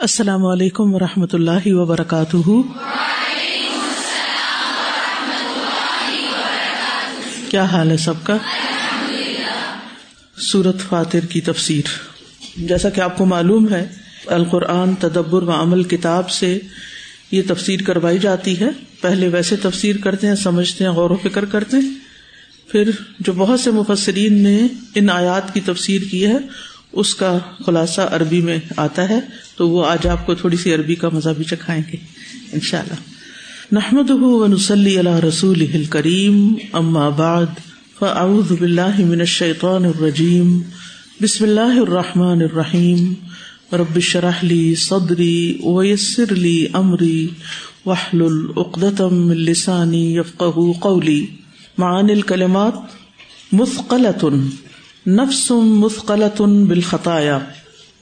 السلام علیکم و رحمۃ اللہ وبرکاتہ۔ کیا حال ہے سب کا؟ سورت فاتر کی تفسیر۔ جیسا کہ آپ کو معلوم ہے، القرآن تدبر و عمل کتاب سے یہ تفسیر کروائی جاتی ہے۔ پہلے ویسے تفسیر کرتے ہیں، سمجھتے ہیں، غور و فکر کرتے ہیں۔ پھر جو بہت سے مفسرین نے ان آیات کی تفسیر کی ہے اس کا خلاصہ عربی میں آتا ہے، تو وہ آج آپ کو تھوڑی سی عربی کا مزہ بھی چکھائیں گے ان شاء اللہ نحمد ونسلی اللہ رسول کریم اما بعد، فاعوذ باللہ من الشیطان الرجیم، بسم اللہ الرحمٰن الرحیم، رب شرح لی صدری ویسر لی امری وحل العقدم لسانی یفقہ قولی۔ معان الکلمات مثقلۃ نفس مثقلتن بالخطایا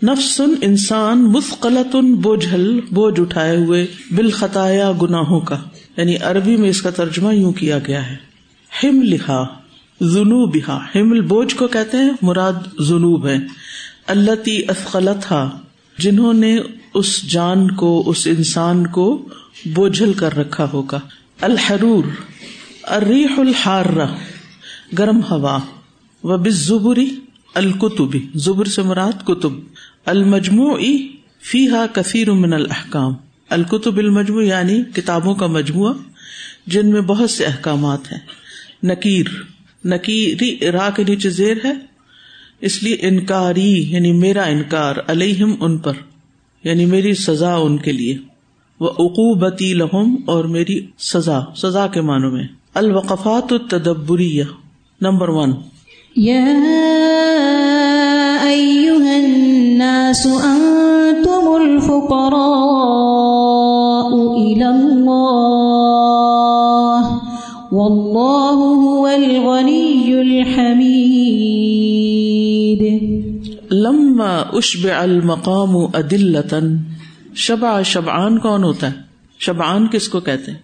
نفس انسان مثقلتن بوجھل، بوجھ اٹھائے ہوئے بالخطایا گناہوں کا۔ یعنی عربی میں اس کا ترجمہ یوں کیا گیا ہے۔ ہم لکھا جنوب ہمل بوجھ کو کہتے ہیں، مراد جنوب ہے اللہ تی افقلت جنہوں نے اس جان کو، اس انسان کو بوجھل کر رکھا ہوگا۔ الحرور، الریح الحار گرم ہوا۔ و بس زبری القتبی زبر سے مراد کتب۔ المجموع فی ہا کثیر من الحکام القتب المجموع یعنی کتابوں کا مجموعہ، جن میں بہت سے احکامات ہیں۔ نکیر، نکیری را کے نیچے زیر ہے، اس لیے انکاری یعنی میرا انکار، علیہم ان پر یعنی میری سزا ان کے لیے۔ وہ عقوبتی لہم اور میری سزا سزا کے معنوں میں۔ الوقفات التدبریہ، نمبر ون۔ يا أيها الناس أنتم الفقراء إلى الله والله هو الغني الحميد. لما اشبع المقام ادلتا شبع شبعان کون ہوتا ہے؟ شبعان کس کو کہتے ہیں؟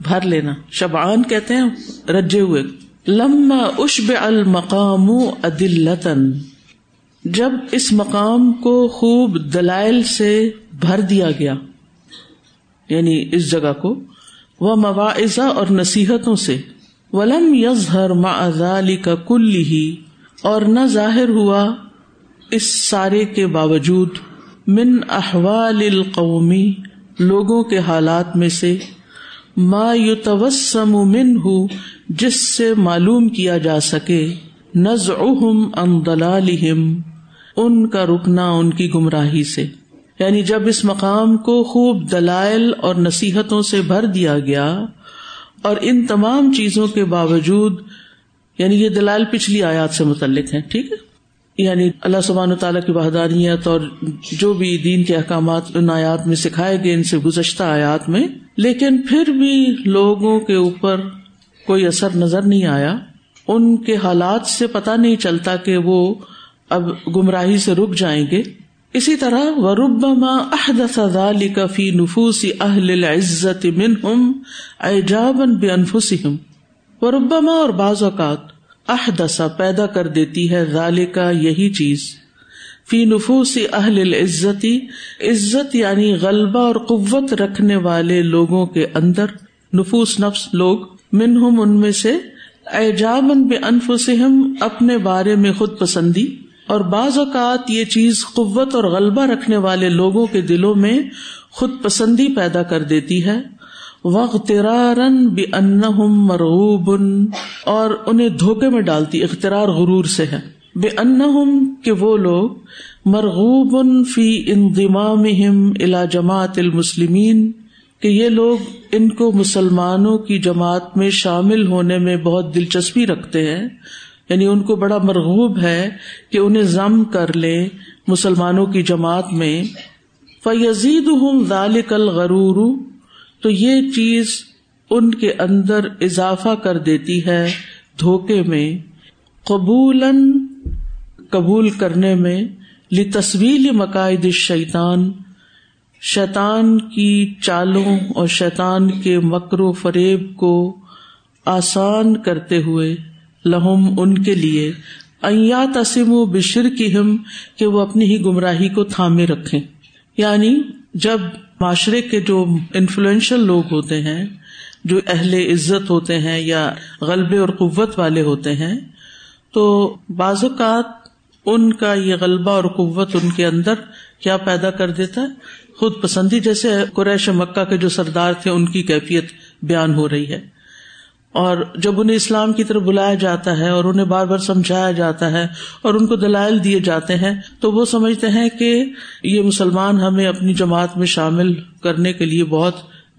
بھر لینا. شبعان کہتے ہیں رجے ہوئے. لما اشب المقام ادلتن جب اس مقام کو خوب دلائل سے بھر دیا گیا یعنی اس جگہ کو وہ مواعظہ اور نصیحتوں سے، ولم یظہر معذالی کا کل ہی اور نہ ظاہر ہوا اس سارے کے باوجود، من احوال القومی لوگوں کے حالات میں سے۔ ما یتوسم من ہوں جس سے معلوم کیا جا سکے نز ان دلالہم ان کا رکنا ان کی گمراہی سے۔ یعنی جب اس مقام کو خوب دلائل اور نصیحتوں سے بھر دیا گیا، اور ان تمام چیزوں کے باوجود یعنی یہ دلائل پچھلی آیات سے متعلق ہیں، ٹھیک ہے؟ یعنی اللہ سبحانہ تعالیٰ کی وحدانیت اور جو بھی دین کے احکامات، ان آیات میں سکھائے گئے، ان سے گزشتہ آیات میں۔ لیکن پھر بھی لوگوں کے اوپر کوئی اثر نظر نہیں آیا۔ ان کے حالات سے پتا نہیں چلتا کہ وہ اب گمراہی سے رک جائیں گے۔ اسی طرح و ربما احدث ذلك في نفوس اہل العزت منهم اعجابا بانفسهم وربما اور بعض اوقات احدث پیدا کر دیتی ہے ذالک یہی چیز۔ فی نفوس اہل العزت، عزت یعنی غلبہ اور قوت رکھنے والے لوگوں کے اندر۔ نفوس نفس لوگ، منہم ان میں سے۔ ایجابن بے انفسہم اپنے بارے میں خود پسندی۔ اور بعض اوقات یہ چیز قوت اور غلبہ رکھنے والے لوگوں کے دلوں میں خود پسندی پیدا کر دیتی ہے۔ وغترارن بے ان مرغوب، اور انہیں دھوکے میں ڈالتی اخترار غرور سے ہے۔ بے ان کہ وہ لوگ، مرغوب فی انضمام الا جماعت المسلمین، کہ یہ لوگ ان کو مسلمانوں کی جماعت میں شامل ہونے میں بہت دلچسپی رکھتے ہیں۔ یعنی ان کو بڑا مرغوب ہے کہ انہیں ضم کر لے مسلمانوں کی جماعت میں۔ فیزید ہوں ذالک الغرور تو یہ چیز ان کے اندر اضافہ کر دیتی ہے دھوکے میں قبول قبول کرنے میں لی تصویل مقاعد شیطان شیطان کی چالوں اور شیطان کے مکر و فریب کو آسان کرتے ہوئے لہم ان کے لیے ایا تسم و بشر کی ہم کہ وہ اپنی ہی گمراہی کو تھامے رکھے یعنی جب معاشرے کے جو انفلوئنشل لوگ ہوتے ہیں، جو اہل عزت ہوتے ہیں یا غلبے اور قوت والے ہوتے ہیں، تو بعض اوقات ان کا یہ غلبہ اور قوت ان کے اندر کیا پیدا کر دیتا ہے؟ خود پسندی، جیسے قریش مکہ کے جو سردار تھے، ان کی کیفیت بیان ہو رہی ہے۔ اور جب انہیں اسلام کی طرف بلایا جاتا ہے اور انہیں بار بار سمجھایا جاتا ہے اور ان کو دلائل دیے جاتے ہیں، تو وہ سمجھتے ہیں کہ یہ مسلمان ہمیں اپنی جماعت میں شامل کرنے کے لیے بہت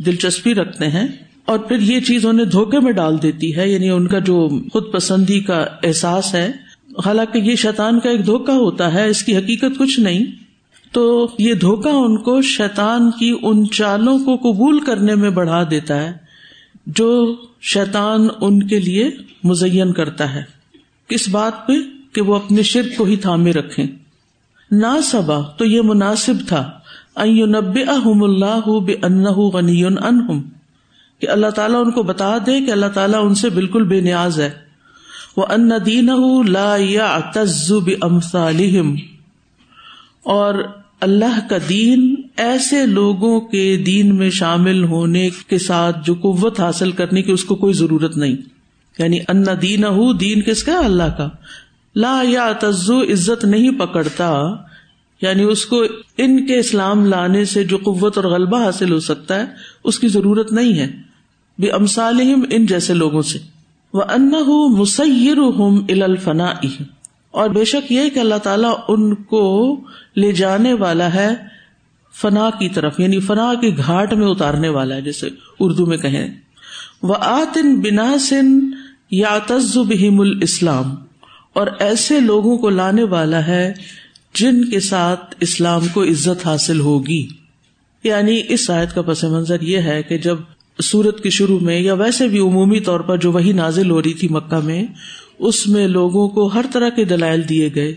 دلچسپی رکھتے ہیں۔ اور پھر یہ چیز انہیں دھوکے میں ڈال دیتی ہے یعنی ان کا جو خود پسندی کا احساس ہے۔ حالانکہ یہ شیطان کا ایک دھوکا ہوتا ہے، اس کی حقیقت کچھ نہیں۔ تو یہ دھوکا ان کو شیطان کی ان چالوں کو قبول کرنے میں بڑھا دیتا ہے، جو شیطان ان کے لیے مزین کرتا ہے۔ کس بات پہ کہ وہ اپنے شرک کو ہی تھامے رکھے نہ سبا تو یہ مناسب تھا۔ نب اللہ بے غنی انہم کہ اللہ تعالیٰ ان کو بتا دے کہ اللہ تعالیٰ ان سے بالکل بے نیاز ہے۔ وہ ان دین لا یا تزب امثالہم اور اللہ کا دین ایسے لوگوں کے دین میں شامل ہونے کے ساتھ جو قوت حاصل کرنے کی اس کو کوئی ضرورت نہیں۔ یعنی ان دین دین کس کا؟ اللہ کا۔ لا یا تزو عزت نہیں پکڑتا۔ یعنی اس کو ان کے اسلام لانے سے جو قوت اور غلبہ حاصل ہو سکتا ہے، اس کی ضرورت نہیں ہے۔ بے امسالم ان جیسے لوگوں سے۔ وہ ان مسیر ہوں الفنا اور بے شک یہ کہ اللہ تعالیٰ ان کو لے جانے والا ہے فنا کی طرف یعنی فنا کی گھاٹ میں اتارنے والا ہے، جیسے اردو میں کہیں۔ وہ آتن بنا سن یا تزبہم الاسلام، اور ایسے لوگوں کو لانے والا ہے جن کے ساتھ اسلام کو عزت حاصل ہوگی۔ یعنی اس آیت کا پس منظر یہ ہے کہ جب سورت کے شروع میں یا ویسے بھی عمومی طور پر جو وہی نازل ہو رہی تھی مکہ میں اس میں لوگوں کو ہر طرح کے دلائل دیے گئے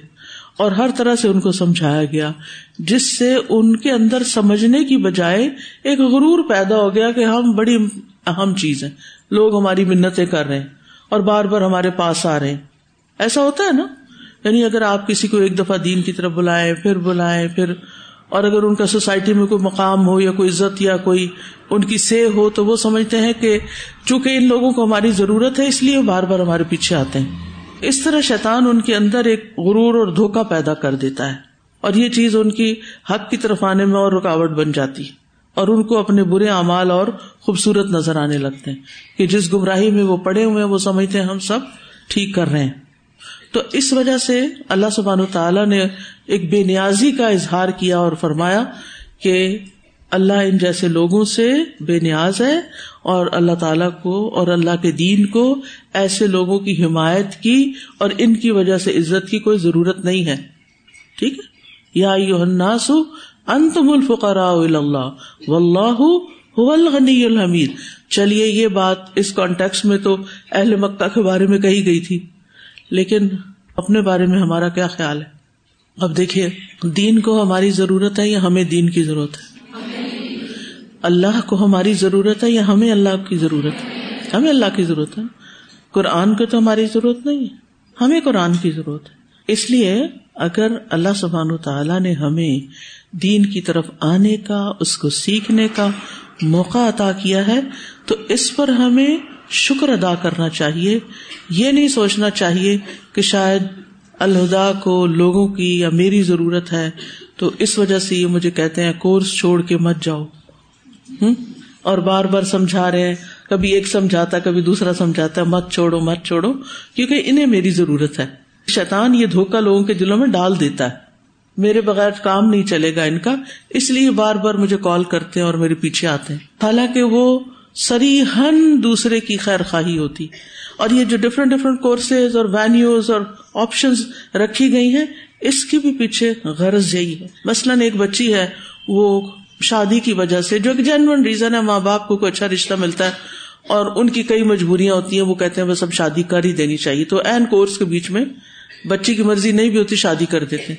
اور ہر طرح سے ان کو سمجھایا گیا، جس سے ان کے اندر سمجھنے کی بجائے ایک غرور پیدا ہو گیا کہ ہم بڑی اہم چیز ہے لوگ ہماری منتیں کر رہے ہیں اور بار بار ہمارے پاس آ رہے ہیں۔ ایسا ہوتا ہے نا؟ یعنی اگر آپ کسی کو ایک دفعہ دین کی طرف بلائیں، پھر بلائیں، پھر اور اگر ان کا سوسائٹی میں کوئی مقام ہو یا کوئی عزت یا کوئی ان کی سے ہو تو وہ سمجھتے ہیں کہ چونکہ ان لوگوں کو ہماری ضرورت ہے، اس لیے بار بار ہمارے پیچھے آتے ہیں۔ اس طرح شیطان ان کے اندر ایک غرور اور دھوکا پیدا کر دیتا ہے اور یہ چیز ان کی حق کی طرف آنے میں اور رکاوٹ بن جاتی اور ان کو اپنے برے اعمال اور خوبصورت نظر آنے لگتے ہیں کہ جس گمراہی میں وہ پڑے ہوئے ہیں، وہ سمجھتے ہیں ہم سب ٹھیک کر رہے ہیں۔ تو اس وجہ سے اللہ سبحان تعالیٰ نے ایک بے نیازی کا اظہار کیا اور فرمایا کہ اللہ ان جیسے لوگوں سے بے نیاز ہے اور اللہ تعالی کو اور اللہ کے دین کو ایسے لوگوں کی حمایت کی اور ان کی وجہ سے عزت کی کوئی ضرورت نہیں ہے۔ ٹھیک ہے؟ یا انتم الفقراء اللہ و اللہ الغنی الحمید۔ چلیے یہ بات اس کانٹیکس میں تو اہل مکہ کے بارے میں کہی گئی تھی۔ لیکن اپنے بارے میں ہمارا کیا خیال ہے؟ اب دیکھیے، دین کو ہماری ضرورت ہے یا ہمیں دین کی ضرورت ہے؟ اللہ کو ہماری ضرورت ہے یا ہمیں اللہ کی ضرورت ہے؟ ہمیں اللہ کی ضرورت ہے۔ قرآن کو تو ہماری ضرورت نہیں ہے۔ ہمیں قرآن کی ضرورت ہے۔ اس لیے اگر اللہ سبحان و تعالیٰ نے ہمیں دین کی طرف آنے کا، اس کو سیکھنے کا موقع عطا کیا ہے، تو اس پر ہمیں شکر ادا کرنا چاہیے، یہ نہیں سوچنا چاہیے کہ شاید الہدا کو لوگوں کی یا میری ضرورت ہے، تو اس وجہ سے یہ مجھے کہتے ہیں، کورس چھوڑ کے مت جاؤ۔ ہوں اور بار بار سمجھا رہے ہیں، کبھی ایک سمجھاتا، کبھی دوسرا سمجھاتا ہے مت چھوڑو مت چھوڑو، کیونکہ انہیں میری ضرورت ہے۔ شیطان یہ دھوکا لوگوں کے دلوں میں ڈال دیتا ہے۔ میرے بغیر کام نہیں چلے گا ان کا، اس لیے بار بار مجھے کال کرتے ہیں اور میرے پیچھے آتے ہیں۔ حالانکہ وہ سری ہن دوسرے کی خیر خواہی ہوتی۔ اور یہ جو ڈفرینٹ ڈفرینٹ کورسز اور وینیوز اور آپشن رکھی گئی ہیں، اس کی بھی پیچھے غرض یہی ہے۔ مثلاً ایک بچی ہے، وہ شادی کی وجہ سے، جو ایک جینون ریزن ہے، ماں باپ کو کوئی اچھا رشتہ ملتا ہے اور ان کی کئی مجبوریاں ہوتی ہیں، وہ کہتے ہیں، بس اب شادی کر ہی دینی چاہیے۔ تو این کورس کے بیچ میں بچی کی مرضی نہیں بھی ہوتی، شادی کر دیتے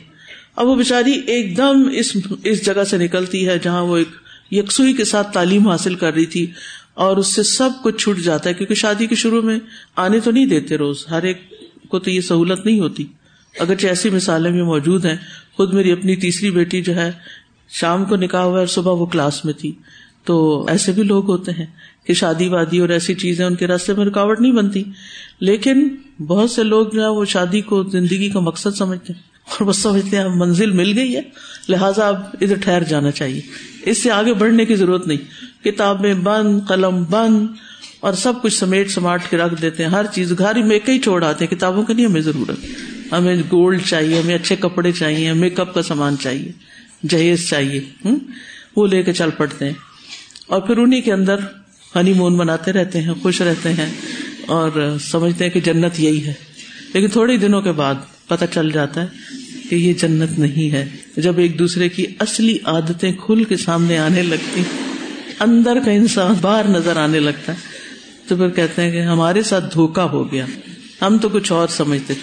اب وہ بےچاری ایک دم اس اس جگہ سے نکلتی ہے، جہاں وہ ایک یکسوئی کے ساتھ تعلیم حاصل کر رہی تھی۔ اور اس سے سب کچھ چھوٹ جاتا ہے، کیونکہ شادی کے شروع میں آنے تو نہیں دیتے روز، ہر ایک کو تو یہ سہولت نہیں ہوتی۔ اگرچہ ایسی مثالیں بھی موجود ہیں، خود میری اپنی تیسری بیٹی جو ہے، شام کو نکاح ہوا اور صبح وہ کلاس میں تھی۔ تو ایسے بھی لوگ ہوتے ہیں کہ شادی وادی اور ایسی چیزیں ان کے راستے میں رکاوٹ نہیں بنتی۔ لیکن بہت سے لوگ جو ہے وہ شادی کو زندگی کا مقصد سمجھتے ہیں۔ اور بس سمجھتے ہیں منزل مل گئی ہے۔ لہٰذا اب ادھر ٹھہر جانا چاہیے۔ اس سے آگے بڑھنے کی ضرورت نہیں۔ کتابیں بند، قلم بند اور سب کچھ سمیٹ سماٹ کے رکھ دیتے ہیں۔ ہر چیز گھر میں کئی چھوڑ آتے ہیں۔ کتابوں کی نہیں ہمیں ضرورت۔ ہمیں گولڈ چاہیے، ہمیں اچھے کپڑے چاہیے میک اپ کا سامان چاہیے۔ جہیز چاہیے ہوں وہ لے کے چل پڑتے ہیں۔ اور پھر انہیں کے اندر ہنی مون مناتے رہتے ہیں، خوش رہتے ہیں اور سمجھتے ہیں کہ جنت یہی ہے۔ لیکن تھوڑے دنوں کے بعد پتہ چل جاتا ہے کہ یہ جنت نہیں ہے۔ جب ایک دوسرے کی اصلی عادتیں کھل کے سامنے آنے لگتی، اندر کا انسان باہر نظر آنے لگتا ہے، تو پھر کہتے ہیں کہ ہمارے ساتھ دھوکا ہو گیا۔ ہم تو کچھ اور سمجھتے۔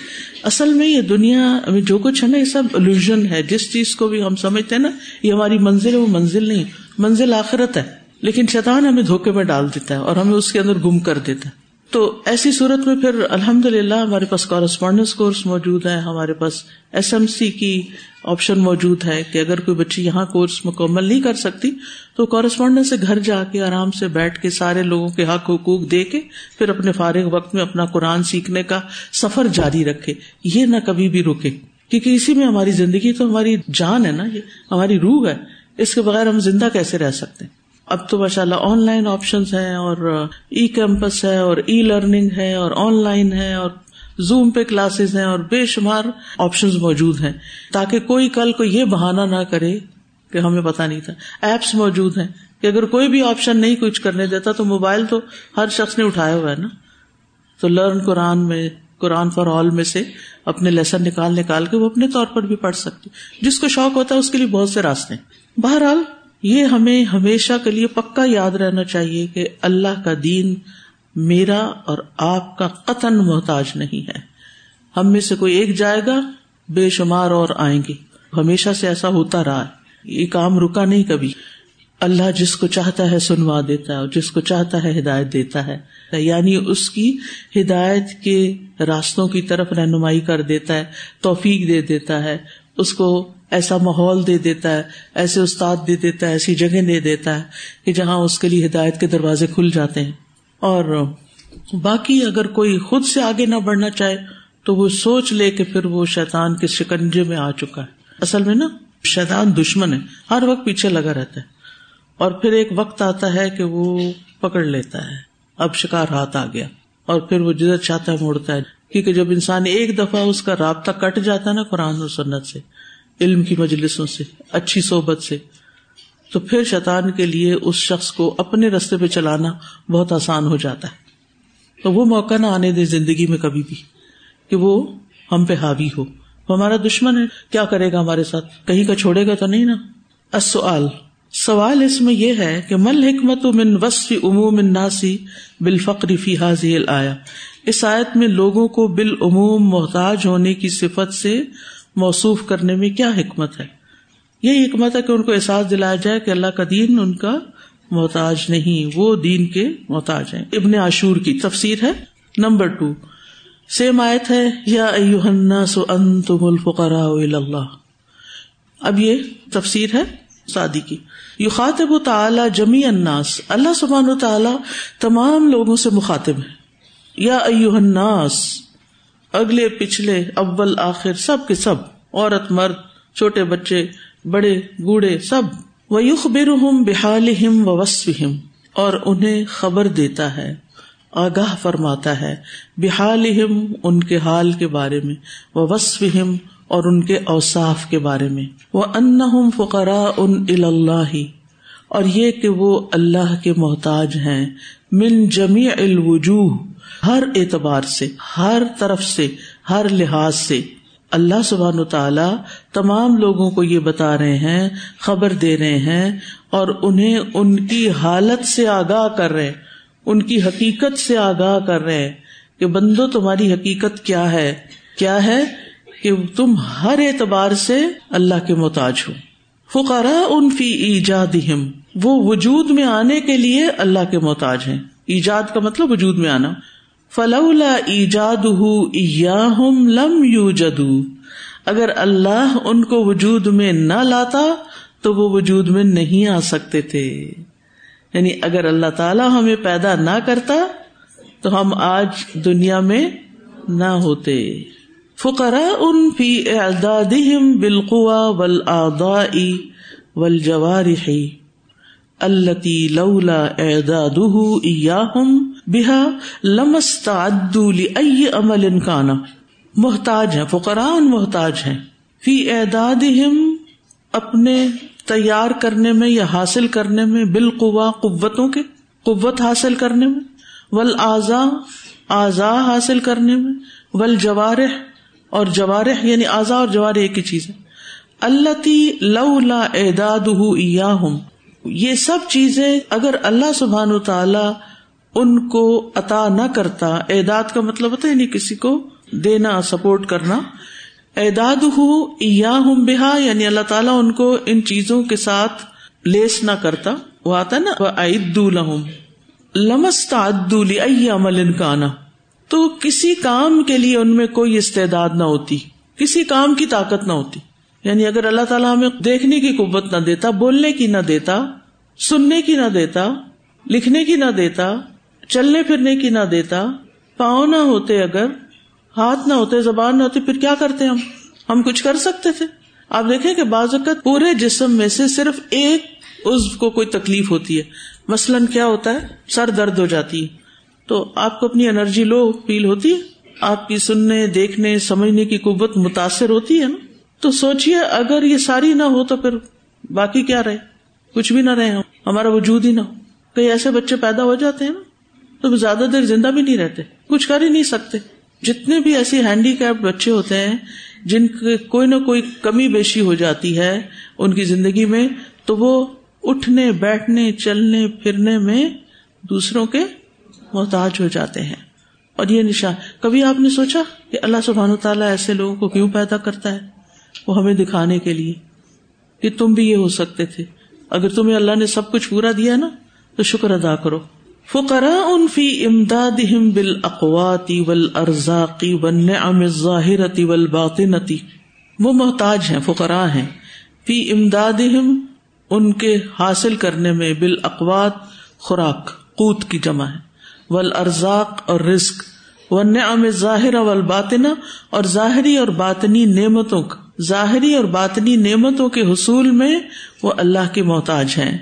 اصل میں یہ دنیا میں جو کچھ ہے نا، یہ سب الوژن ہے۔ جس چیز کو بھی ہم سمجھتے ہیں نا، یہ ہماری منزل ہے، وہ منزل نہیں۔ منزل آخرت ہے۔ لیکن شیطان ہمیں دھوکے میں ڈال دیتا ہے اور ہمیں اس کے اندر گم کر دیتا ہے۔ تو ایسی صورت میں پھر الحمد للہ ہمارے پاس کورسپونڈینس کورس موجود ہے ہمارے پاس ایس ایم سی کی آپشن موجود ہے کہ اگر کوئی بچی یہاں کورس مکمل نہیں کر سکتی تو کورسپونڈینس سے گھر جا کے آرام سے بیٹھ کے سارے لوگوں کے حق حقوق دے کے پھر اپنے فارغ وقت میں اپنا قرآن سیکھنے کا سفر جاری رکھے۔ یہ نہ کبھی بھی رکے۔ کیونکہ اسی میں ہماری زندگی تو ہماری جان ہے نا، یہ ہماری روح ہے۔ اس کے بغیر ہم زندہ کیسے رہ سکتے؟ ہیں اب تو ماشاء اللہ آن لائن آپشن ہیں اور uh, ای کیمپس ہے اور ای لرننگ ہے اور آن لائن ہے اور زوم پہ کلاسز ہیں اور بے شمار آپشن موجود ہیں۔ تاکہ کوئی کل کو یہ بہانا نہ کرے کہ ہمیں پتا نہیں تھا۔ ایپس موجود ہیں کہ اگر کوئی بھی آپشن نہیں کچھ کرنے دیتا تو موبائل تو ہر شخص نے اٹھایا ہوا ہے نا۔ تو لرن قرآن میں قرآن فار آل میں سے اپنے لیسن نکال نکال کے وہ اپنے طور پر بھی پڑھ سکتے۔ جس کو شوق ہوتا ہے اس کے لیے بہت سے راستے بہرحال یہ ہمیں ہمیشہ کے لیے پکا یاد رہنا چاہیے کہ اللہ کا دین میرا اور آپ کا قطن محتاج نہیں ہے۔ ہم میں سے کوئی ایک جائے گا، بے شمار اور آئیں گے۔ ہمیشہ سے ایسا ہوتا رہا ہے۔ یہ کام رکا نہیں کبھی۔ اللہ جس کو چاہتا ہے سنوا دیتا ہے اور جس کو چاہتا ہے ہدایت دیتا ہے۔ یعنی اس کی ہدایت کے راستوں کی طرف رہنمائی کر دیتا ہے، توفیق دے دیتا ہے۔ اس کو ایسا ماحول دے دیتا ہے، ایسے استاد دے دیتا ہے، ایسی جگہ دے دیتا ہے کہ جہاں اس کے لیے ہدایت کے دروازے کھل جاتے ہیں۔ اور باقی اگر کوئی خود سے آگے نہ بڑھنا چاہے تو وہ سوچ لے کہ پھر وہ شیطان کے شکنجے میں آ چکا ہے۔ اصل میں نا، شیطان دشمن ہے، ہر وقت پیچھے لگا رہتا ہے۔ اور پھر ایک وقت آتا ہے کہ وہ پکڑ لیتا ہے۔ اب شکار ہاتھ آ گیا۔ اور پھر وہ جدھر چاہتا ہے، موڑتا ہے۔ کیونکہ جب انسان ایک دفعہ اس کا رابطہ کٹ جاتا ہے نا قرآن و سنت سے علم کی مجلسوں سے، اچھی صحبت سے۔ تو پھر شیطان کے لیے اس شخص کو اپنے رستے پہ چلانا بہت آسان ہو جاتا ہے۔ تو وہ موقع نہ آنے دے زندگی میں کبھی بھی کہ وہ ہم پہ حاوی ہو۔ ہمارا دشمن ہے، کیا کرے گا ہمارے ساتھ؟ کہیں کا چھوڑے گا تو نہیں نا؟ سوال اس میں یہ ہے کہ مل حکمت من وصف عموم ناسی بالفقر فی حاضی آیا اس آیت میں لوگوں کو بالعموم محتاج ہونے کی صفت سے موصوف کرنے میں کیا حکمت ہے؟ یہ حکمت ہے کہ ان کو احساس دلایا جائے کہ اللہ کا دین ان کا محتاج نہیں، وہ دین کے محتاج ہیں۔ ابن عاشور کی تفسیر ہے۔ نمبر ٹو سیم آیت ہے، یا انتم الفقراء اللہ۔ اب یہ تفسیر ہے سادی کی۔ یو خاطب تعالی جمی الناس۔ اللہ سبحان و تعالی تمام لوگوں سے مخاطب ہے۔ یا ایوہ الناس اگلے، پچھلے، اول، آخر، سب کے سب، عورت، مرد، چھوٹے بچے، بڑے، بوڑھے، سب وہ یوخ بحال ہم وسف اور انہیں خبر دیتا ہے، آگاہ فرماتا ہے بحال ان کے حال کے بارے میں وہ وصف ہم اور ان کے اوساف کے بارے میں وہ ان فقرا ان اللہ اور یہ کہ وہ اللہ کے محتاج ہیں، من جمی الوجوہ ہر اعتبار سے، ہر طرف سے، ہر لحاظ سے۔ اللہ سبحان تعالی تمام لوگوں کو یہ بتا رہے ہیں، خبر دے رہے ہیں اور انہیں ان کی حالت سے آگاہ کر رہے ان کی حقیقت سے آگاہ کر رہے کہ بندو تمہاری حقیقت کیا ہے؟ کیا ہے کہ تم ہر اعتبار سے اللہ کے محتاج ہو۔ فقرا ان فی ایجاد وہ وجود میں آنے کے لیے اللہ کے محتاج ہیں۔ ایجاد کا مطلب وجود میں آنا۔ فلولا ایجاد لم یو جدو اگر اللہ ان کو وجود میں نہ لاتا تو وہ وجود میں نہیں آ سکتے تھے۔ یعنی اگر اللہ تعالی ہمیں پیدا نہ کرتا تو ہم آج دنیا میں نہ ہوتے۔ فقرا ان فی اعداد بالقوا ول آدائی ول جوارحی التی لولا اعداد بحا لمست عمل انکانا محتاج ہیں فقرا محتاج ہیں۔ فی اعداد اپنے تیار کرنے میں یا حاصل کرنے میں بالقوا قوتوں کے، قوت حاصل کرنے میں۔ ول آزا آزا حاصل کرنے میں۔ ول جوارح اور جوارح یعنی آزا اور جوار ایک ہی چیز ہے۔ اللہ لولا اعداد یہ سب چیزیں اگر اللہ سبحان تعالی ان کو عطا نہ کرتا۔ اعداد کا مطلب ہوتا ہے یعنی کسی کو دینا سپورٹ کرنا۔ اعداد ہوں بہا یعنی اللہ تعالیٰ ان کو ان چیزوں کے ساتھ لیس نہ کرتا۔ وہ آتا نا لہم۔ لمست عمل انکانا تو کسی کام کے لیے ان میں کوئی استعداد نہ ہوتی۔ کسی کام کی طاقت نہ ہوتی۔ یعنی اگر اللہ تعالیٰ ہمیں دیکھنے کی قوت نہ دیتا، بولنے کی نہ دیتا، سننے کی نہ دیتا، لکھنے کی نہ دیتا چلنے پھرنے کی نہ دیتا، پاؤں نہ ہوتے اگر، ہاتھ نہ ہوتے، زبان نہ ہوتی، پھر کیا کرتے ہم؟ ہم کچھ کر سکتے تھے۔ آپ دیکھیں کہ بعض اوقات پورے جسم میں سے صرف ایک اس کو کوئی تکلیف ہوتی ہے۔ مثلاً کیا ہوتا ہے؟ سر درد ہو جاتی ہے۔ تو آپ کو اپنی انرجی لو، فیل ہوتی ہے۔ آپ کی سننے، دیکھنے، سمجھنے کی قوت متاثر ہوتی ہے نا۔ تو سوچیے اگر یہ ساری نہ ہو تو پھر باقی کیا رہے؟ کچھ بھی نہ رہے ہمارا وجود ہی نہ ہو۔ کئی ایسے بچے پیدا ہو جاتے ہیں نا۔ تو زیادہ دیر زندہ بھی نہیں رہتے، کچھ کر ہی نہیں سکتے۔ جتنے بھی ایسی ہینڈی کیپ بچے ہوتے ہیں، جن کے کوئی نہ کوئی کمی بیشی ہو جاتی ہے ان کی زندگی میں، تو وہ اٹھنے، بیٹھنے، چلنے، پھرنے میں دوسروں کے محتاج ہو جاتے ہیں۔ اور یہ نشان، کبھی آپ نے سوچا کہ اللہ سبحان تعالیٰ ایسے لوگوں کو کیوں پیدا کرتا ہے؟ وہ ہمیں دکھانے کے لیے کہ تم بھی یہ ہو سکتے تھے۔ اگر تمہیں اللہ نے سب کچھ پورا دیا نا، تو شکر ادا کرو۔ فقرا ان فی امداد بال اقواتی ول ارزاقی ون ام ظاہرتی ول باطنتی وہ محتاج ہیں فقرا ہیں. فی امداد ان کے حاصل کرنے میں بال اقوات خوراک، قوت کی جمع ہے. ول ارزاق اور رزق ون ام ظاہر ول باطنا اور ظاہری اور باطنی نعمتوں کا، ظاہری اور باطنی نعمتوں کے حصول میں وہ اللہ کے محتاج ہیں۔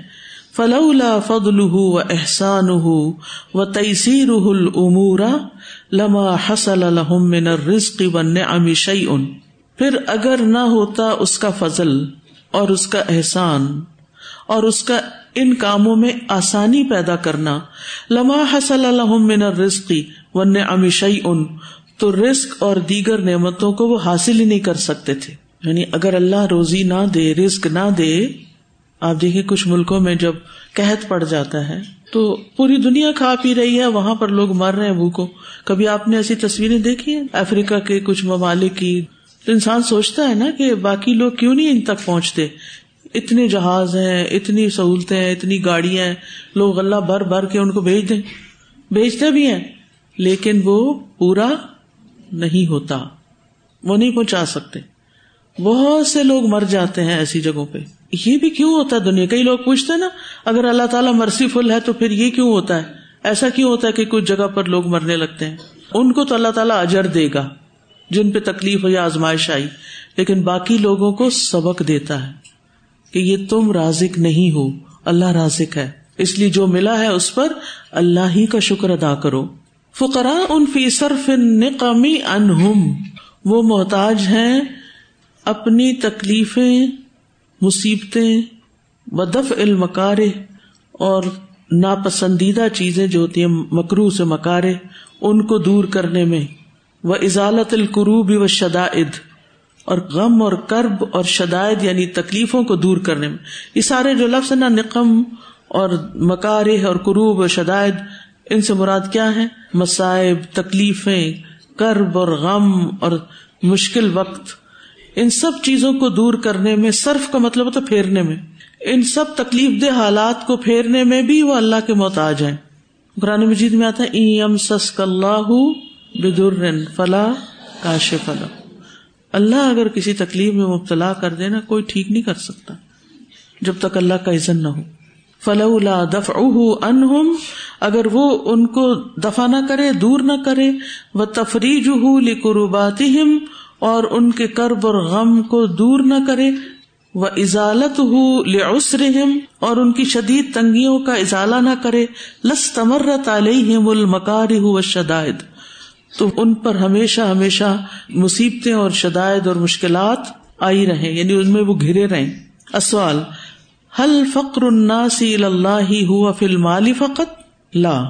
فلولا فضل و احسان و تیسیر العمورا لما حسل الحم من رزق ون ام شعی پھر اگر نہ ہوتا اس کا فضل اور اس کا احسان اور اس کا ان کاموں میں آسانی پیدا کرنا، لما حسل الحم من رزقی ون ام شعی ان تو رزق اور دیگر نعمتوں کو وہ حاصل ہی نہیں کر سکتے تھے۔ یعنی اگر اللہ روزی نہ دے، رزق نہ دے آپ دیکھیے، کچھ ملکوں میں جب قحط پڑ جاتا ہے، تو پوری دنیا کھا پی رہی ہے، وہاں پر لوگ مر رہے ہیں بھوکو کبھی آپ نے ایسی تصویریں دیکھی ہیں؟ افریقہ کے کچھ ممالک کی۔ تو انسان سوچتا ہے نا کہ باقی لوگ کیوں نہیں ان تک پہنچتے؟ اتنے جہاز ہیں، اتنی سہولتیں ہیں، اتنی گاڑیاں ہیں، لوگ اللہ بھر بھر کے ان کو بھیج دیں۔ بھیجتے بھی ہیں، لیکن وہ پورا نہیں ہوتا، وہ نہیں پہنچا سکتے۔ بہت سے لوگ مر جاتے ہیں ایسی جگہوں پہ۔ یہ بھی کیوں ہوتا ہے دنیا؟ کئی لوگ پوچھتے ہیں نا، اگر اللہ تعالیٰ مرسی فل ہے تو پھر یہ کیوں ہوتا ہے؟ ایسا کیوں ہوتا ہے کہ کچھ جگہ پر لوگ مرنے لگتے ہیں؟ ان کو تو اللہ تعالیٰ اجر دے گا، جن پہ تکلیف ہو یا آزمائش آئی، لیکن باقی لوگوں کو سبق دیتا ہے کہ یہ تم رازق نہیں ہو، اللہ رازق ہے۔ اس لیے جو ملا ہے اس پر اللہ ہی کا شکر ادا کرو۔ فقرا ان فی صرف نقمی انہم وہ محتاج ہیں اپنی تکلیفیں، مصیبتیں، ودف المکارے اور ناپسندیدہ چیزیں جو ہوتی ہیں مکرو سے مکارے ان کو دور کرنے میں۔ وہ ازالت القروب و شدائد اور غم اور کرب اور شدائد یعنی تکلیفوں کو دور کرنے میں۔ یہ سارے جو لفظ نا، نقم اور مکارے اور قروب و شدائد، ان سے مراد کیا ہے مصائب، تکلیفیں، کرب اور غم اور مشکل وقت۔ ان سب چیزوں کو دور کرنے میں، صرف کا مطلب ہوتا پھیرنے میں۔ ان سب تکلیف دہ حالات کو پھیرنے میں بھی وہ اللہ کے محتاج ہیں۔ قرآن مجید میں آتا ہے سس اللہ بدر فلا کاش فلا اللہ اگر کسی تکلیف میں مبتلا کر دینا، کوئی ٹھیک نہیں کر سکتا۔ جب تک اللہ کا عزن نہ ہو۔ فلولا دفع انہم، اگر وہ ان کو دفاع نہ کرے، دور نہ کرے وہ تفریج لقربات اور ان کے کرب اور غم کو دور نہ کرے۔ وہ ازالت ہو لسر اور ان کی شدید تنگیوں کا ازالہ نہ کرے۔ لس تمرت علیہم المکار ہو شدائد تو ان پر ہمیشہ ہمیشہ مصیبتیں اور شدائد اور مشکلات آئی رہے یعنی ان میں وہ گھرے رہے اسوال حل فقر الناسی اللہ ہوا فل مالی فقط؟ لا۔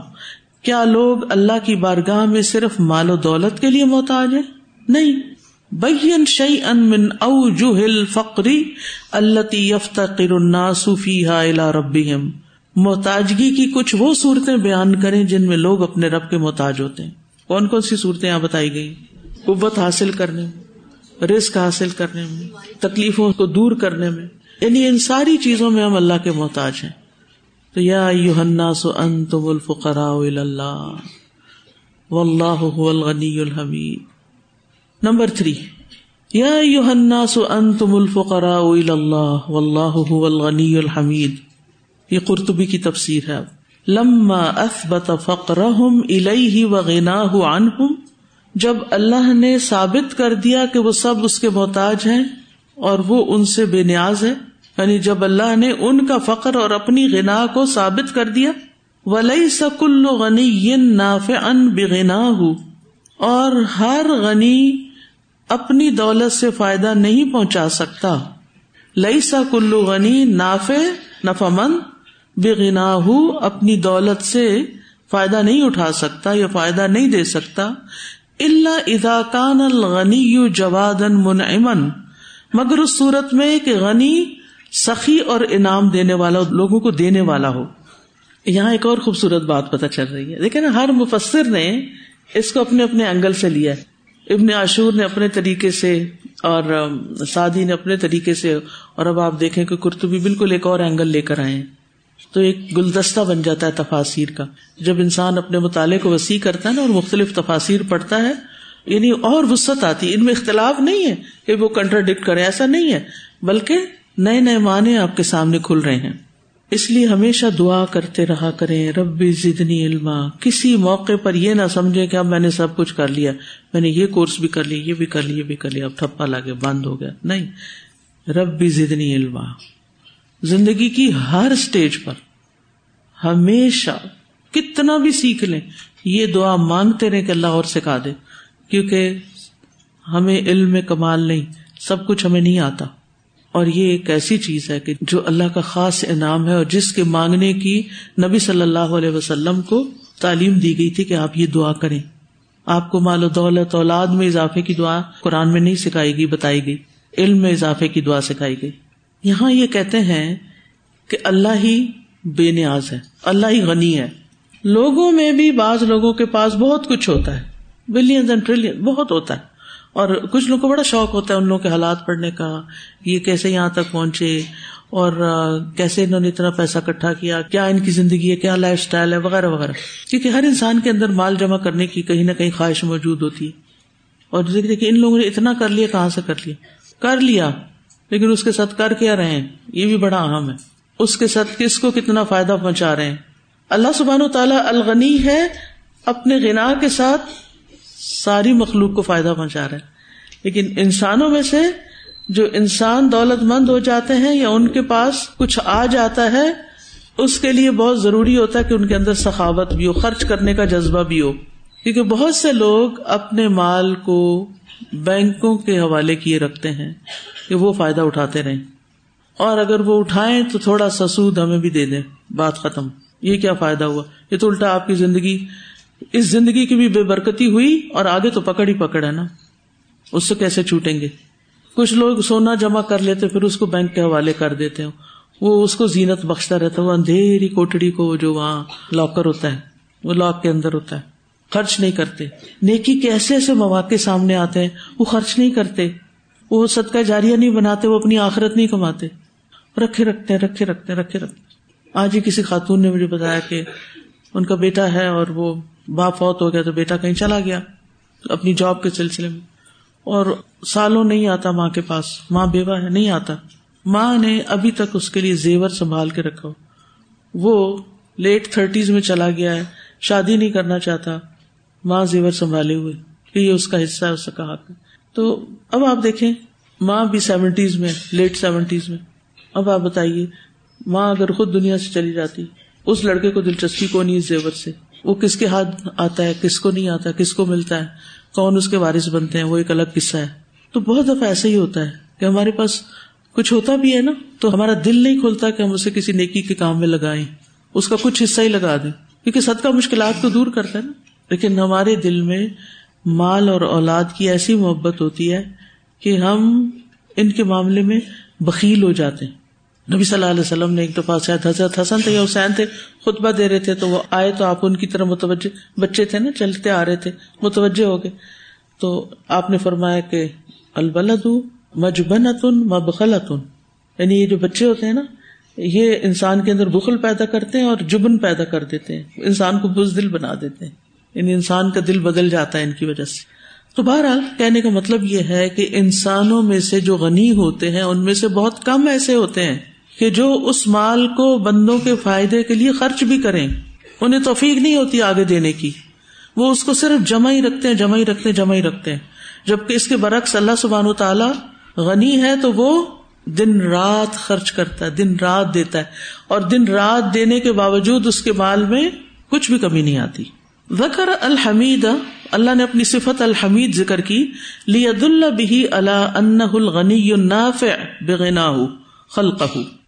کیا لوگ اللہ کی بارگاہ میں صرف مال و دولت کے لیے محتاج ہیں؟ نہیں۔ بین شعی ان من او جل فقری اللہ یفتقر الناس فیہا الی ربہم محتاجگی کی کچھ وہ صورتیں بیان کریں جن میں لوگ اپنے رب کے محتاج ہوتے ہیں۔ کون کون سی صورتیں یہاں بتائی گئی؟ قوت حاصل کرنے میں، رزق حاصل کرنے میں، تکلیفوں کو دور کرنے میں۔ یعنی ان ساری چیزوں میں ہم اللہ کے محتاج ہیں۔ تو یا سو ان تم الفقرا و اللہ۔ الغنی الحمید۔ Number three. یا یوحنا سو ان تم الفقرا اللہ الغنی الحمید۔ یہ قرطبی کی تفسیر ہے۔ لما اثبت فقرهم الیہ وغناہ عنہم، جب اللہ نے ثابت کر دیا کہ وہ سب اس کے محتاج ہیں اور وہ ان سے بے نیاز ہے یعنی جب اللہ نے ان کا فخر اور اپنی غنا کو ثابت کر دیا ولی سکل غنی ناف ان بنا اور ہر غنی اپنی دولت سے فائدہ نہیں پہنچا سکتا۔ لئی سا کلو غنی ناف نفمن بنا اپنی دولت سے فائدہ نہیں اٹھا سکتا یا فائدہ نہیں دے سکتا۔ اللہ اداکان الغنی یو جوادن من مگر اس صورت میں کہ غنی سخی اور انعام دینے والا، لوگوں کو دینے والا ہو۔ یہاں ایک اور خوبصورت بات پتہ چل رہی ہے۔ دیکھیں نا، ہر مفسر نے اس کو اپنے اپنے اینگل سے لیا ہے۔ ابن عاشور نے اپنے طریقے سے اور سعدی نے اپنے طریقے سے اور اب آپ دیکھیں کہ کرتبی بالکل ایک اور اینگل لے کر آئے تو ایک گلدستہ بن جاتا ہے تفاصیر کا۔ جب انسان اپنے مطالعے کو وسیع کرتا ہے نا اور مختلف تفاصیر پڑھتا ہے یعنی اور وسط آتی ان میں اختلاف نہیں ہے کہ وہ کنٹراڈکٹ کرے ایسا نہیں ہے۔ بلکہ نئے نئے معنی آپ کے سامنے کھل رہے ہیں۔ اس لیے ہمیشہ دعا کرتے رہا کریں، ربی زدنی علما۔ کسی موقع پر یہ نہ سمجھے کہ اب میں نے سب کچھ کر لیا۔ میں نے یہ کورس بھی کر لیا، یہ بھی کر لیا، یہ بھی کر لیا۔ اب ٹھپا لا بند ہو گیا۔ نہیں۔ ربی زدنی علما۔ زندگی کی ہر اسٹیج پر ہمیشہ کتنا بھی سیکھ لیں، یہ دعا مانگتے رہے کہ اللہ اور سکھا دے۔ کیونکہ ہمیں علم کمال نہیں، سب کچھ ہمیں نہیں آتا۔ اور یہ ایک ایسی چیز ہے کہ جو اللہ کا خاص انعام ہے اور جس کے مانگنے کی نبی صلی اللہ علیہ وسلم کو تعلیم دی گئی تھی کہ آپ یہ دعا کریں۔ آپ کو مال و دولت، اولاد میں اضافے کی دعا قرآن میں نہیں سکھائی گئی، بتائی گئی۔ علم میں اضافے کی دعا سکھائی گئی۔ یہاں یہ کہتے ہیں کہ اللہ ہی بے نیاز ہے، اللہ ہی غنی ہے۔ لوگوں میں بھی بعض لوگوں کے پاس بہت کچھ ہوتا ہے، بلین اینڈ ٹریلین، بہت ہوتا ہے۔ اور کچھ لوگوں کو بڑا شوق ہوتا ہے ان لوگوں کے حالات پڑھنے کا، یہ کیسے یہاں تک پہنچے، اور کیسے انہوں نے اتنا پیسہ اکٹھا کیا کیا ان کی زندگی ہے، کیا لائف اسٹائل ہے، وغیرہ وغیرہ۔ کیونکہ ہر انسان کے اندر مال جمع کرنے کی کہیں نہ کہیں خواہش موجود ہوتی۔ ہے اور دیکھیے، ان لوگوں نے اتنا کر لیا، کہاں سے کر لیا؟ کر لیا، لیکن اس کے ساتھ کر کیا رہے ہیں؟ یہ بھی بڑا اہم ہے۔ اس کے ساتھ کس کو کتنا فائدہ پہنچا رہے ہیں؟ اللہ سبحان و تعالیٰ الغنی ہے اپنے غنا کے ساتھ ساری مخلوق کو فائدہ پہنچا رہے ہیں۔ لیکن انسانوں میں سے جو انسان دولت مند ہو جاتے ہیں یا ان کے پاس کچھ آ جاتا ہے، اس کے لیے بہت ضروری ہوتا ہے کہ ان کے اندر سخاوت بھی ہو، خرچ کرنے کا جذبہ بھی ہو۔ کیونکہ بہت سے لوگ اپنے مال کو بینکوں کے حوالے کیے رکھتے ہیں کہ وہ فائدہ اٹھاتے رہیں۔ اور اگر وہ اٹھائیں تو تھوڑا سا سود ہمیں بھی دے دیں۔ بات ختم۔ یہ کیا فائدہ ہوا؟ یہ تو الٹا آپ کی زندگی اس زندگی کی بھی بے برکتی ہوئی اور آگے تو پکڑ ہی پکڑ ہے نا۔ اس سے کیسے چھوٹیں گے؟ کچھ لوگ سونا جمع کر لیتے، پھر اس کو بینک کے حوالے کر دیتے وہ اس کو زینت بخشتا رہتا وہ اندھیری کوٹڑی کو جو وہاں لاکر ہوتا ہے، وہ لاک کے اندر ہوتا ہے۔ خرچ نہیں کرتے۔ نیکی کے ایسے ایسے مواقع سامنے آتے ہیں، وہ خرچ نہیں کرتے۔ وہ صدقہ جاریہ نہیں بناتے، وہ اپنی آخرت نہیں کماتے۔ رکھے رکھتے رکھے رکھتے رکھے رکھتے آج ہی کسی خاتون نے مجھے بتایا کہ ان کا بیٹا ہے اور وہ باپ فوت ہو گیا تو بیٹا کہیں چلا گیا اپنی جاب کے سلسلے میں۔ اور سالوں نہیں آتا ماں کے پاس۔ ماں بیوہ ہے، نہیں آتا۔ ماں نے ابھی تک اس کے لیے زیور سنبھال کے رکھا۔ ہو وہ لیٹ تھرٹیز میں چلا گیا ہے، شادی نہیں کرنا چاہتا۔ ماں زیور سنبھالے ہوئے۔ کہ یہ اس کا حصہ ہے، اس کا حق ہے۔ تو اب آپ دیکھیں، ماں بھی سیونٹیز میں لیٹ سیونٹیز میں۔ اب آپ بتائیے، ماں اگر خود دنیا سے چلی جاتی، اس لڑکے کو دلچسپی کو نہیں زیور سے؟ وہ کس کے ہاتھ آتا ہے، کس کو نہیں آتا، کس کو ملتا ہے، کون اس کے وارث بنتے ہیں، وہ ایک الگ قصہ ہے۔ تو بہت دفعہ ایسا ہی ہوتا ہے کہ ہمارے پاس کچھ ہوتا بھی ہے نا، تو ہمارا دل نہیں کھلتا کہ ہم اسے کسی نیکی کے کام میں لگائیں۔ اس کا کچھ حصہ ہی لگا دیں۔ کیونکہ سد کا مشکلات کو دور کرتا ہے نا۔ لیکن ہمارے دل میں مال اور اولاد کی ایسی محبت ہوتی ہے کہ ہم ان کے معاملے میں بکیل ہو جاتے ہیں۔ نبی صلی اللہ علیہ وسلم نے ایک دفعہ شاید حضرت حسن تھے یا حسین تھے، خطبہ دے رہے تھے، تو وہ آئے تو آپ ان کی طرح متوجہ، بچے تھے نا، چلتے آ رہے تھے، متوجہ ہو گئے۔ تو آپ نے فرمایا کہ البلد مجبنتن مبخلتن۔ یعنی یہ جو بچے ہوتے ہیں نا، یہ انسان کے اندر بخل پیدا کرتے ہیں اور جبن پیدا کر دیتے ہیں۔ انسان کو بزدل بنا دیتے ہیں۔ یعنی انسان کا دل بدل جاتا ہے ان کی وجہ سے۔ تو بہرحال کہنے کا مطلب یہ ہے کہ انسانوں میں سے جو غنی ہوتے ہیں، ان میں سے بہت کم ایسے ہوتے ہیں۔ کہ جو اس مال کو بندوں کے فائدے کے لیے خرچ بھی کریں، انہیں توفیق نہیں ہوتی آگے دینے کی۔ وہ اس کو صرف جمع ہی رکھتے ہیں، جمع ہی رکھتے ہیں، جمع ہی رکھتے ہیں۔ جبکہ اس کے برعکس اللہ سبحان و تعالی غنی ہے تو وہ دن رات خرچ کرتا ہے، دن رات دیتا ہے۔ اور دن رات دینے کے باوجود اس کے مال میں کچھ بھی کمی نہیں آتی۔ ذکر الحمید، اللہ نے اپنی صفت الحمید ذکر کی۔ لی اللہ بھی اللہ ان الغنی نافع بغنا خلق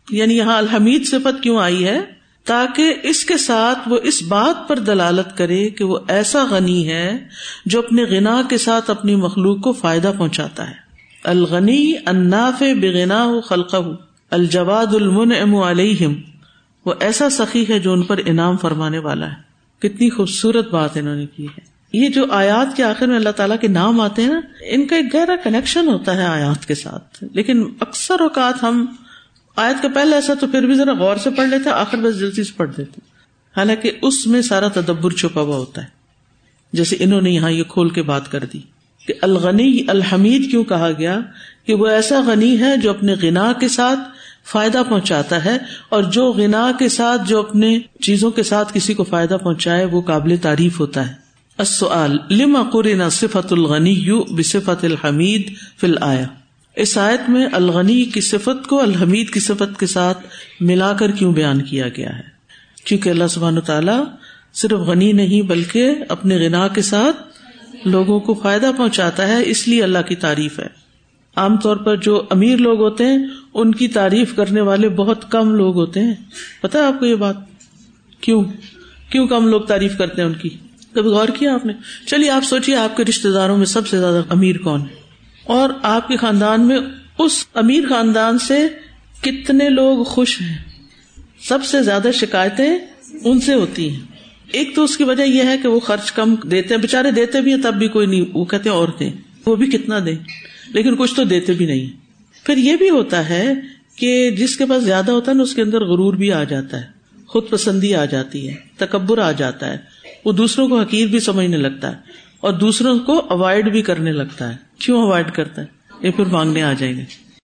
یعنی یہاں الحمید صفت کیوں آئی ہے؟ تاکہ اس کے ساتھ وہ اس بات پر دلالت کرے کہ وہ ایسا غنی ہے جو اپنے غنا کے ساتھ اپنی مخلوق کو فائدہ پہنچاتا ہے۔ الغنی اناف بغنا خلق الجواد المن ام علیہم۔ وہ ایسا سخی ہے جو ان پر انعام فرمانے والا ہے۔ کتنی خوبصورت بات انہوں نے کی ہے۔ یہ جو آیات کے آخر میں اللہ تعالیٰ کے نام آتے ہیں نا، ان کا ایک گہرا کنیکشن ہوتا ہے آیات کے ساتھ۔ لیکن اکثر اوقات ہم آیت کا پہلے ایسا تو پھر بھی ذرا غور سے پڑھ لیتے، آخر بس جلدی سے پڑھ دیتے۔ حالانکہ اس میں سارا تدبر چھپا ہوا ہوتا ہے۔ جیسے انہوں نے یہاں یہ کھول کے بات کر دی کہ الغنی الحمید کیوں کہا گیا کہ وہ ایسا غنی ہے جو اپنے غنا کے ساتھ فائدہ پہنچاتا ہے اور جو غنا کے ساتھ جو اپنے چیزوں کے ساتھ کسی کو فائدہ پہنچائے، وہ قابل تعریف ہوتا ہے۔ السؤال، لما قرن صفت الغنی یو بصفت الحمید فی الآیا اس آیت میں الغنی کی صفت کو الحمید کی صفت کے ساتھ ملا کر کیوں بیان کیا گیا ہے؟ کیونکہ اللہ سبحان تعالیٰ صرف غنی نہیں بلکہ اپنے غنا کے ساتھ لوگوں کو فائدہ پہنچاتا ہے، اس لیے اللہ کی تعریف ہے۔ عام طور پر جو امیر لوگ ہوتے ہیں، ان کی تعریف کرنے والے بہت کم لوگ ہوتے ہیں۔ پتا ہے آپ کو یہ بات؟ کیوں؟ کیوں کم لوگ تعریف کرتے ہیں ان کی؟ کبھی غور کیا آپ نے؟ چلیے آپ سوچیے آپ کے رشتے داروں میں سب سے زیادہ امیر کون ہے؟ اور آپ کے خاندان میں اس امیر خاندان سے کتنے لوگ خوش ہیں؟ سب سے زیادہ شکایتیں ان سے ہوتی ہیں۔ ایک تو اس کی وجہ یہ ہے کہ وہ خرچ کم دیتے ہیں۔ بےچارے دیتے بھی ہیں، تب بھی کوئی نہیں۔ وہ کہتے عورتیں وہ بھی کتنا دیں۔ لیکن کچھ تو دیتے بھی نہیں۔ پھر یہ بھی ہوتا ہے کہ جس کے پاس زیادہ ہوتا ہے نا، اس کے اندر غرور بھی آ جاتا ہے۔ خود پسندی آ جاتی ہے۔ تکبر آ جاتا ہے۔ وہ دوسروں کو حقیر بھی سمجھنے لگتا ہے اور دوسروں کو اوائڈ بھی کرنے لگتا ہے۔ کیوں اوائڈ کرتا ہے؟ یہ پھر مانگنے آ جائیں گے۔